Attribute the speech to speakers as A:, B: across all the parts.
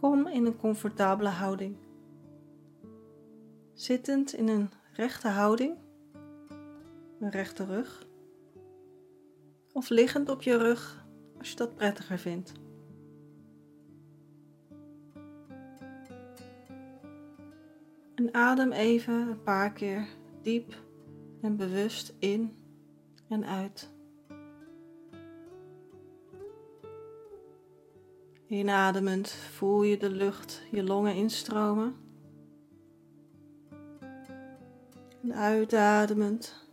A: Kom in een comfortabele houding. Zittend in een rechte houding, een rechte rug. Of liggend op je rug als je dat prettiger vindt. En adem even een paar keer diep en bewust in en uit. Inademend voel je de lucht je longen instromen. En uitademend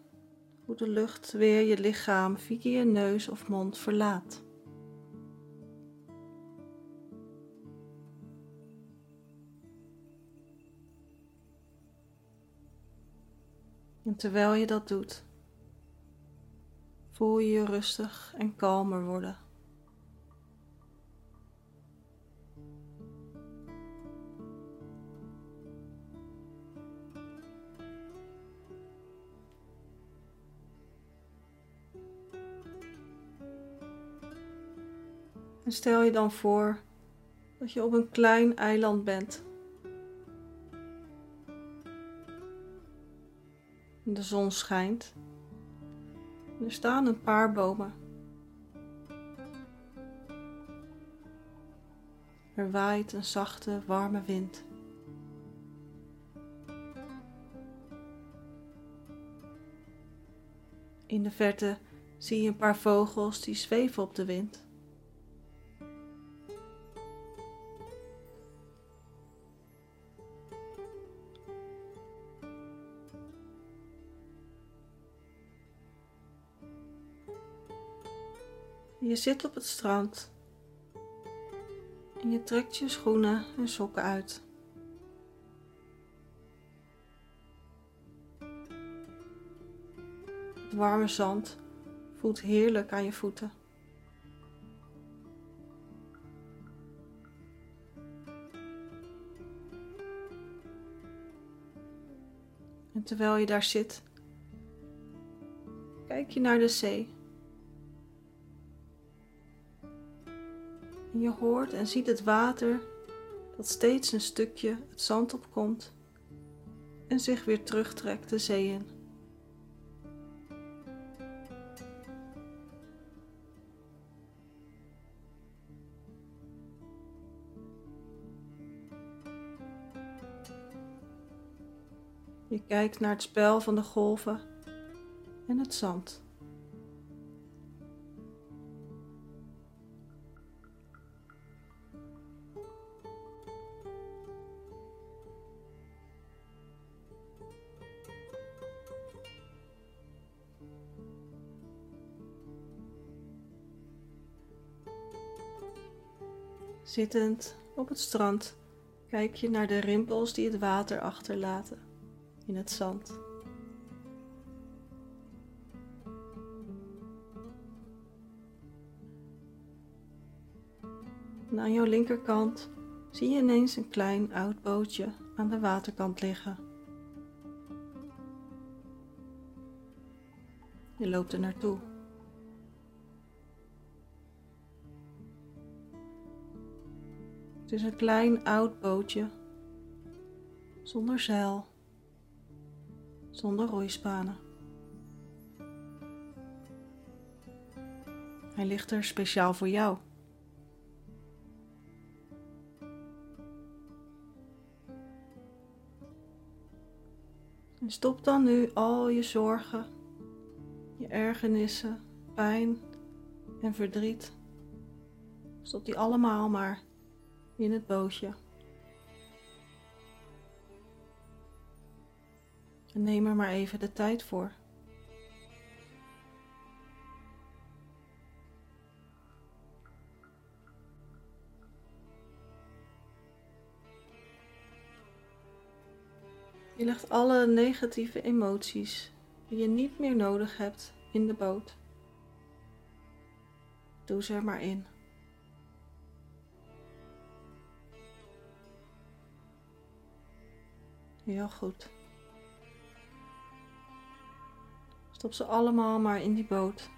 A: hoe de lucht weer je lichaam via je neus of mond verlaat. En terwijl je dat doet, voel je je rustig en kalmer worden. En stel je dan voor dat je op een klein eiland bent. De zon schijnt. Er staan een paar bomen. Er waait een zachte, warme wind. In de verte zie je een paar vogels die zweven op de wind. Je zit op het strand en je trekt je schoenen en sokken uit. Het warme zand voelt heerlijk aan je voeten. En terwijl je daar zit, kijk je naar de zee. Je hoort en ziet het water dat steeds een stukje het zand opkomt en zich weer terugtrekt de zee in. Je kijkt naar het spel van de golven en het zand. Zittend op het strand kijk je naar de rimpels die het water achterlaten in het zand. Aan jouw linkerkant zie je ineens een klein oud bootje aan de waterkant liggen. Je loopt er naartoe. Is een klein oud bootje, zonder zeil, zonder roeispanen. Hij ligt er speciaal voor jou. En stop dan nu al je zorgen, je ergernissen, pijn en verdriet. Stop die allemaal maar in het bootje. En neem er maar even de tijd voor. Je legt alle negatieve emoties die je niet meer nodig hebt in de boot. Doe ze er maar in. Heel goed. Stop ze allemaal maar in die boot.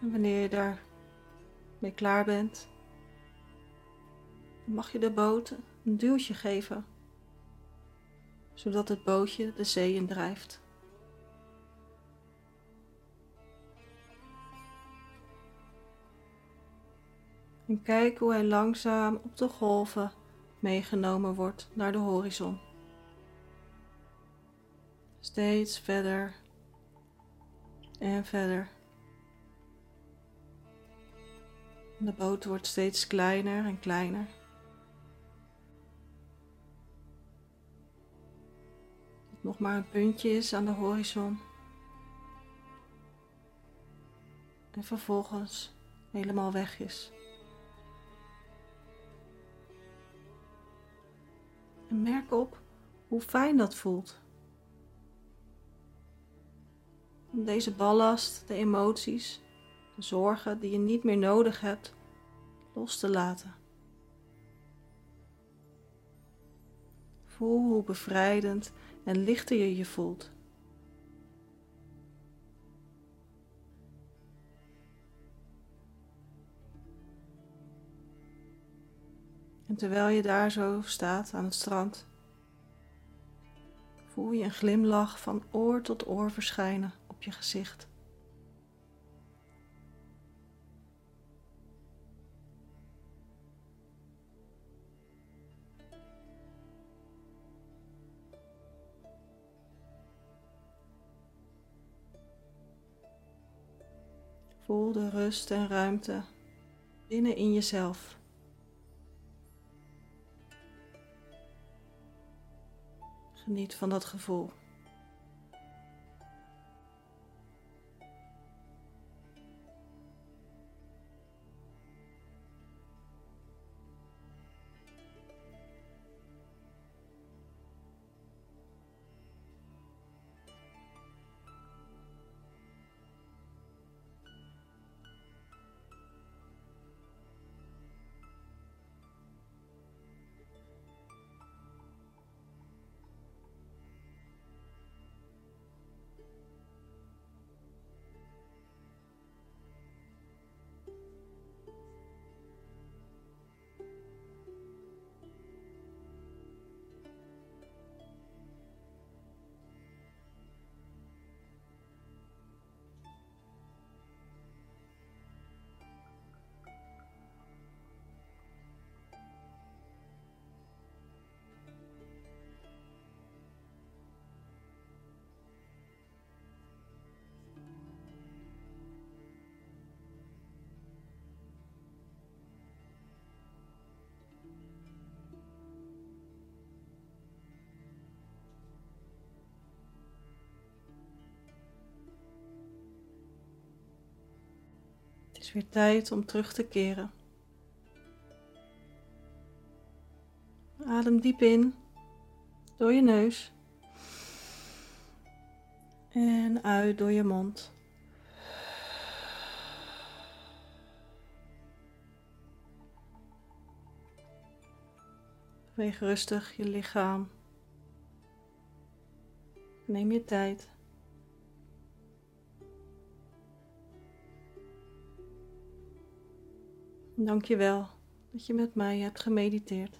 A: En wanneer je daar mee klaar bent, mag je de boot een duwtje geven, zodat het bootje de zee in drijft. En kijk hoe hij langzaam op de golven meegenomen wordt naar de horizon. Steeds verder en verder. De boot wordt steeds kleiner en kleiner. Nog maar een puntje is aan de horizon. En vervolgens helemaal weg is. En merk op hoe fijn dat voelt. Deze ballast, de emoties, zorgen die je niet meer nodig hebt, los te laten. Voel hoe bevrijdend en lichter je je voelt. En terwijl je daar zo staat aan het strand, voel je een glimlach van oor tot oor verschijnen op je gezicht. Voel de rust en ruimte binnen in jezelf. Geniet van dat gevoel. Het is weer tijd om terug te keren. Adem diep in door je neus en uit door je mond. Beweeg rustig je lichaam. Neem je tijd. Dank je wel dat je met mij hebt gemediteerd.